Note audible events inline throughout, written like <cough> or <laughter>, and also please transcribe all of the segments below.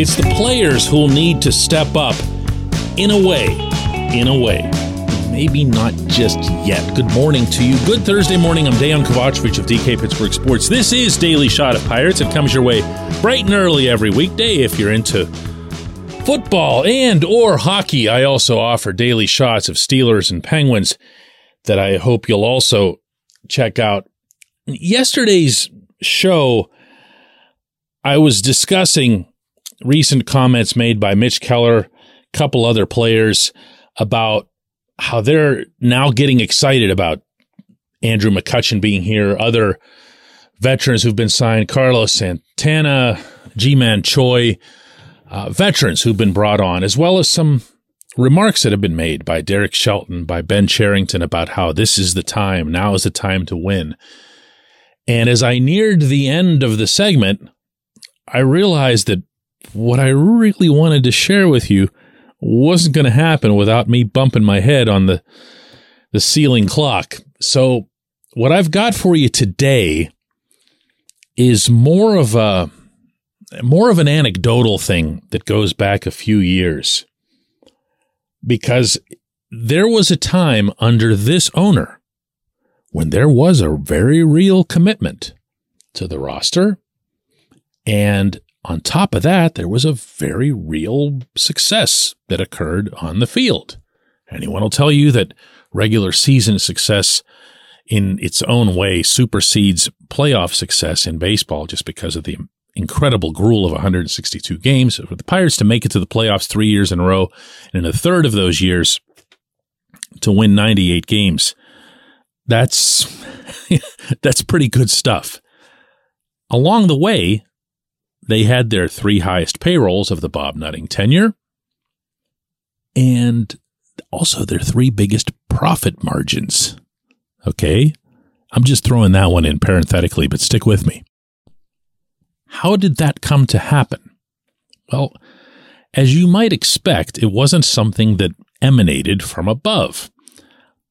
It's the players who'll need to step up in a way, in a way. Maybe not just yet. Good morning to you. Good Thursday morning. I'm Dejan Kovacevic of DK Pittsburgh Sports. This is Daily Shot of Pirates. It comes your way bright and early every weekday if you're into football and or hockey. I also offer daily shots of Steelers and Penguins that I hope you'll also check out. Yesterday's show, I was discussing recent comments made by Mitch Keller, a couple other players about how they're now getting excited about Andrew McCutchen being here, other veterans who've been signed, Carlos Santana, Ji-Man Choi, uh, veterans who've been brought on, as well as some remarks that have been made by Derek Shelton, by Ben Cherington about how this is the time, now is the time to win. And as I neared the end of the segment, I realized that what I really wanted to share with you wasn't going to happen without me bumping my head on the the ceiling clock. So what I've got for you today is more of a more of an anecdotal thing that goes back a few years. Because there was a time under this owner when there was a very real commitment to the roster and on top of that, there was a very real success that occurred on the field. Anyone will tell you that regular season success in its own way supersedes playoff success in baseball just because of the incredible gruel of 162 games. For the Pirates to make it to the playoffs three years in a row, and in a third of those years to win 98 games, that's <laughs> that's pretty good stuff. Along the way, they had their three highest payrolls of the Bob Nutting tenure and also their three biggest profit margins. Okay. I'm just throwing that one in parenthetically, but stick with me. How did that come to happen? Well, as you might expect, it wasn't something that emanated from above.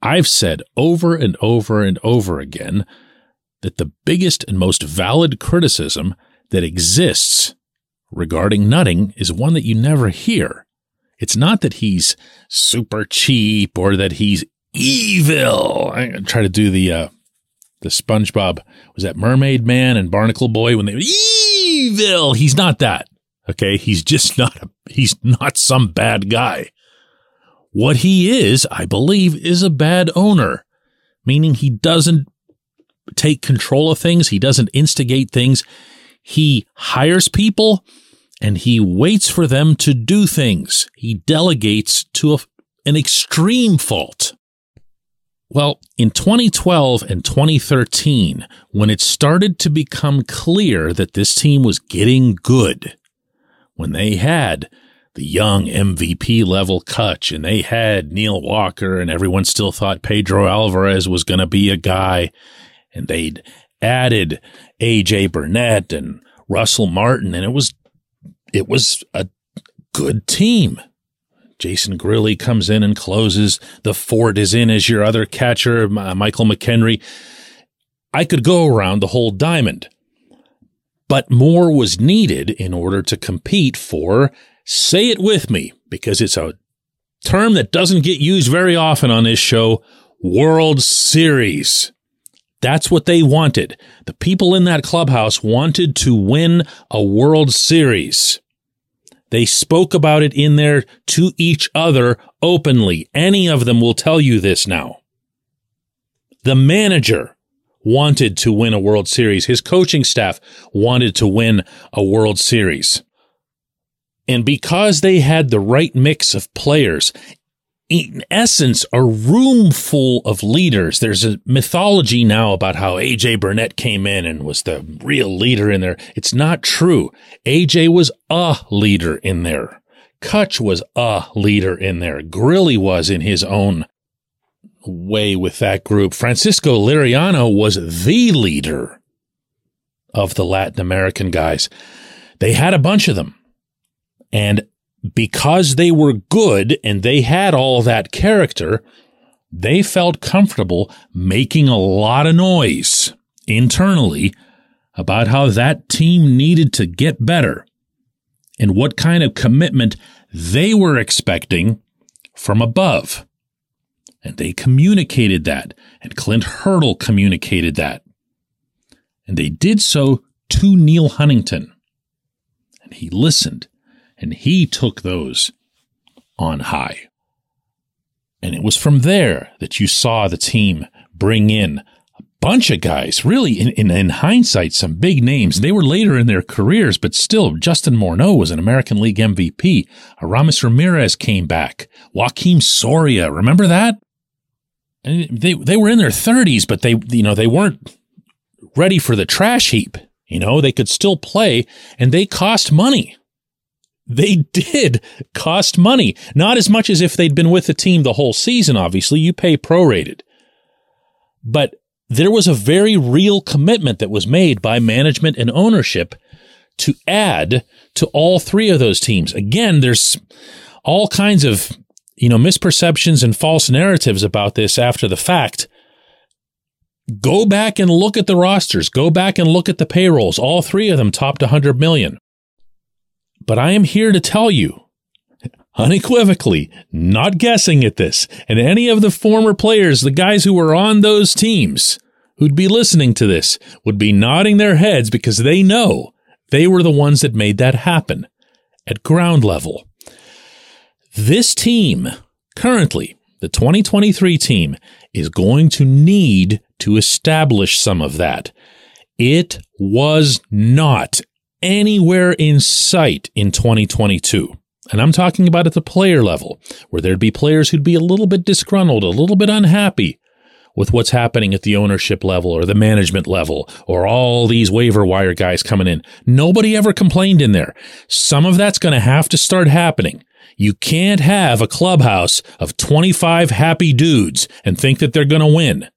I've said over and over and over again that the biggest and most valid criticism that exists regarding nutting is one that you never hear. It's not that he's super cheap or that he's evil. I try to do the uh, the SpongeBob was that Mermaid Man and Barnacle Boy when they evil. He's not that. Okay, he's just not a, he's not some bad guy. What he is, I believe, is a bad owner, meaning he doesn't take control of things, he doesn't instigate things. He hires people and he waits for them to do things. He delegates to a, an extreme fault. Well, in 2012 and 2013, when it started to become clear that this team was getting good, when they had the young MVP level Kutch and they had Neil Walker and everyone still thought Pedro Alvarez was going to be a guy and they'd added AJ Burnett and Russell Martin, and it was it was a good team. Jason Grilli comes in and closes. The fort is in as your other catcher, uh, Michael McKenry. I could go around the whole diamond, but more was needed in order to compete for, say it with me, because it's a term that doesn't get used very often on this show, World Series. That's what they wanted. The people in that clubhouse wanted to win a World Series. They spoke about it in there to each other openly. Any of them will tell you this now. The manager wanted to win a World Series. His coaching staff wanted to win a World Series. And because they had the right mix of players, in essence, a room full of leaders. There's a mythology now about how AJ Burnett came in and was the real leader in there. It's not true. AJ was a leader in there. Kutch was a leader in there. Grilli was in his own way with that group. Francisco Liriano was the leader of the Latin American guys. They had a bunch of them. And because they were good and they had all that character, they felt comfortable making a lot of noise internally about how that team needed to get better and what kind of commitment they were expecting from above. And they communicated that, and Clint Hurdle communicated that. And they did so to Neal Huntington. And he listened and he took those on high. And it was from there that you saw the team bring in a bunch of guys, really, in, in, in, hindsight, some big names. They were later in their careers, but still, Justin Morneau was an American League MVP. Aramis Ramirez came back. Joakim Soria, remember that? And they, they were in their 30s, but they, you know, they weren't ready for the trash heap. You know, they could still play and they cost money they did cost money. Not as much as if they'd been with the team the whole season, obviously. You pay prorated. But there was a very real commitment that was made by management and ownership to add to all three of those teams. Again, there's all kinds of, you know, misperceptions and false narratives about this after the fact. Go back and look at the rosters. Go back and look at the payrolls. All three of them topped 100 million. But I am here to tell you, unequivocally, not guessing at this, and any of the former players, the guys who were on those teams who'd be listening to this, would be nodding their heads because they know they were the ones that made that happen at ground level. This team, currently, the 2023 team, is going to need to establish some of that. It was not anywhere in sight in 2022. And I'm talking about at the player level, where there'd be players who'd be a little bit disgruntled, a little bit unhappy with what's happening at the ownership level or the management level or all these waiver wire guys coming in. Nobody ever complained in there. Some of that's going to have to start happening. You can't have a clubhouse of 25 happy dudes and think that they're going to win.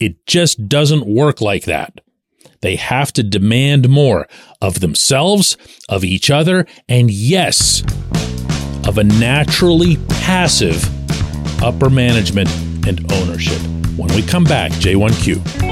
It just doesn't work like that. They have to demand more of themselves, of each other, and yes, of a naturally passive upper management and ownership. When we come back, J1Q.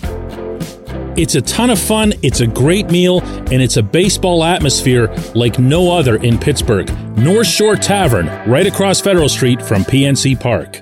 It's a ton of fun, it's a great meal, and it's a baseball atmosphere like no other in Pittsburgh. North Shore Tavern, right across Federal Street from PNC Park.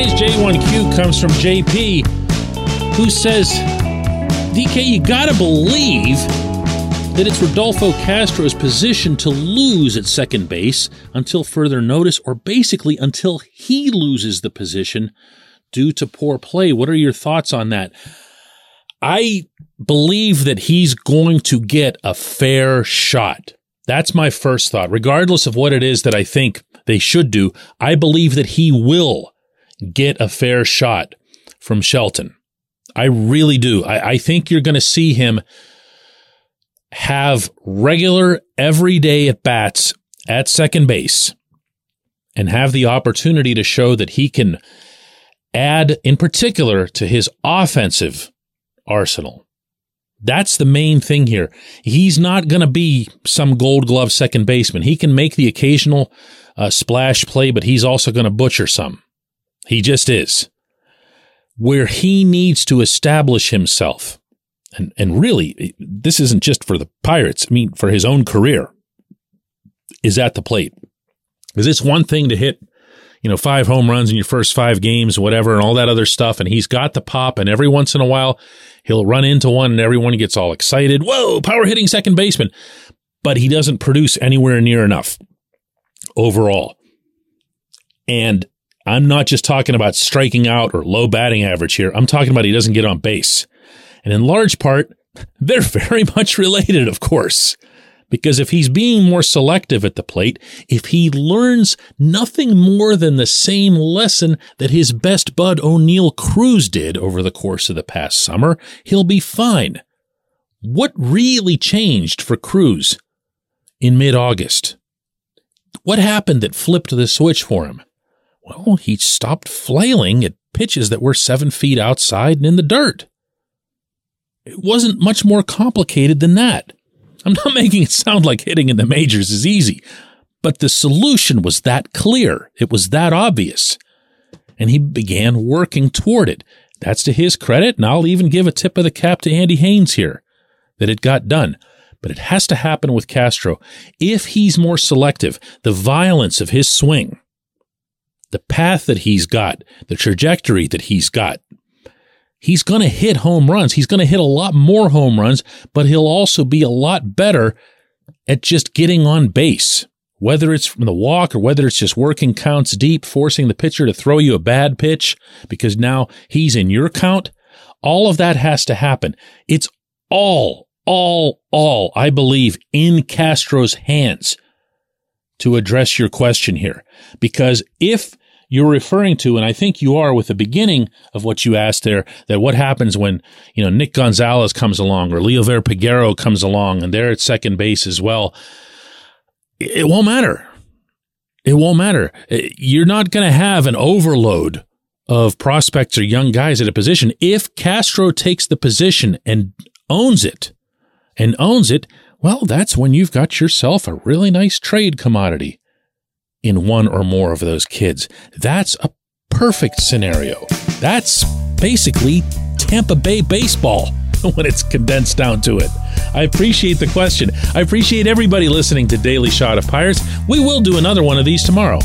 Today's J1Q comes from JP, who says, DK, you gotta believe that it's Rodolfo Castro's position to lose at second base until further notice, or basically until he loses the position due to poor play. What are your thoughts on that? I believe that he's going to get a fair shot. That's my first thought, regardless of what it is that I think they should do. I believe that he will get a fair shot from Shelton. I really do. I, I think you're going to see him have regular, everyday at bats at second base and have the opportunity to show that he can add, in particular, to his offensive arsenal. That's the main thing here. He's not going to be some gold glove second baseman. He can make the occasional uh, splash play, but he's also going to butcher some. He just is. Where he needs to establish himself, and, and really, this isn't just for the Pirates, I mean, for his own career, is at the plate. Because it's one thing to hit, you know, five home runs in your first five games, whatever, and all that other stuff. And he's got the pop, and every once in a while, he'll run into one, and everyone gets all excited. Whoa, power hitting second baseman. But he doesn't produce anywhere near enough overall. And I'm not just talking about striking out or low batting average here. I'm talking about he doesn't get on base. And in large part, <laughs> they're very much related, of course. Because if he's being more selective at the plate, if he learns nothing more than the same lesson that his best bud Oneil Cruz did over the course of the past summer, he'll be fine. What really changed for Cruz in mid August? What happened that flipped the switch for him? Well, he stopped flailing at pitches that were seven feet outside and in the dirt. It wasn't much more complicated than that. I'm not <laughs> making it sound like hitting in the majors is easy, but the solution was that clear. It was that obvious. And he began working toward it. That's to his credit, and I'll even give a tip of the cap to Andy Haines here that it got done. But it has to happen with Castro. If he's more selective, the violence of his swing, the path that he's got, the trajectory that he's got, he's going to hit home runs. He's going to hit a lot more home runs, but he'll also be a lot better at just getting on base. Whether it's from the walk or whether it's just working counts deep, forcing the pitcher to throw you a bad pitch because now he's in your count. All of that has to happen. It's all, all, all, I believe, in Castro's hands to address your question here. Because if you're referring to, and I think you are with the beginning of what you asked there, that what happens when, you know, Nick Gonzales comes along or Liover Peguero comes along and they're at second base as well. It won't matter. It won't matter. Uh, you're not going to have an overload of prospects or young guys at a position. If Castro takes the position and owns it and owns it, well, that's when you've got yourself a really nice trade commodity in one or more of those kids. That's a perfect scenario. That's basically Tampa Bay baseball <laughs> when it's condensed down to it. I appreciate the question. I appreciate everybody listening to Daily Shot of Pirates. We will do another one of these tomorrow.